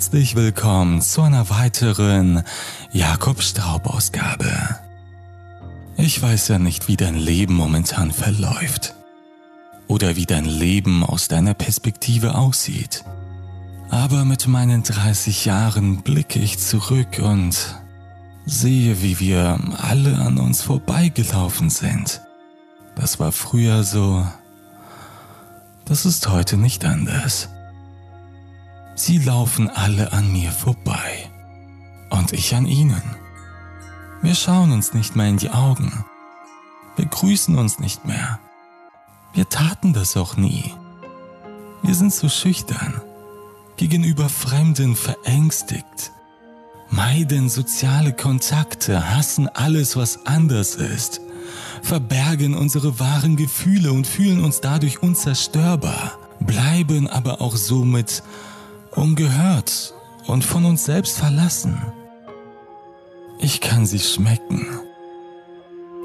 Herzlich willkommen zu einer weiteren Jakob Straub-Ausgabe. Ich weiß ja nicht, wie dein Leben momentan verläuft oder wie dein Leben aus deiner Perspektive aussieht. Aber mit meinen 30 Jahren blicke ich zurück und sehe, wie wir alle an uns vorbeigelaufen sind. Das war früher so. Das ist heute nicht anders. Sie laufen alle an mir vorbei und ich an ihnen. Wir schauen uns nicht mehr in die Augen. Wir grüßen uns nicht mehr. Wir taten das auch nie. Wir sind so schüchtern, gegenüber Fremden verängstigt, meiden soziale Kontakte, hassen alles, was anders ist, verbergen unsere wahren Gefühle und fühlen uns dadurch unzerstörbar, bleiben aber auch somit ungehört und von uns selbst verlassen. Ich kann sie schmecken.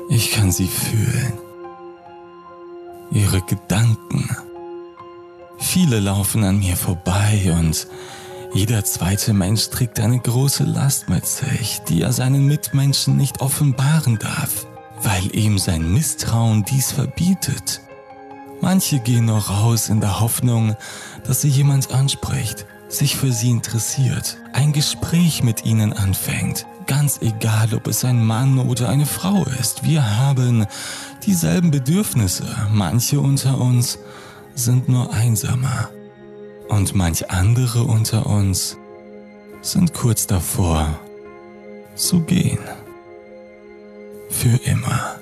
Ich kann sie fühlen. Ihre Gedanken. Viele laufen an mir vorbei und jeder zweite Mensch trägt eine große Last mit sich, die er seinen Mitmenschen nicht offenbaren darf, weil ihm sein Misstrauen dies verbietet. Manche gehen noch raus in der Hoffnung, dass sie jemand anspricht, sich für sie interessiert, ein Gespräch mit ihnen anfängt, ganz egal, ob es ein Mann oder eine Frau ist. Wir haben dieselben Bedürfnisse. Manche unter uns sind nur einsamer und manch andere unter uns sind kurz davor zu gehen. Für immer.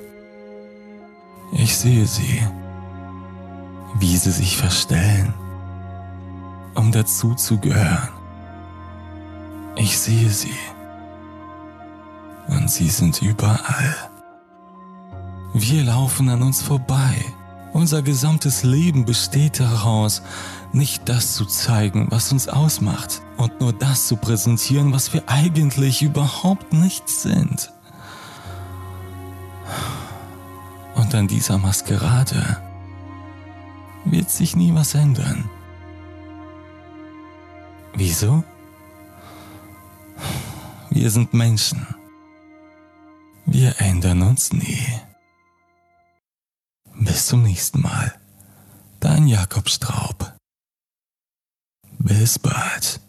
Ich sehe sie, wie sie sich verstellen um dazu zu gehören. Ich sehe sie. Und sie sind überall. Wir laufen an uns vorbei. Unser gesamtes Leben besteht daraus, nicht das zu zeigen, was uns ausmacht, und nur das zu präsentieren, was wir eigentlich überhaupt nicht sind. Und an dieser Maskerade wird sich nie was ändern. Wieso? Wir sind Menschen. Wir ändern uns nie. Bis zum nächsten Mal. Dein Jakob Straub. Bis bald.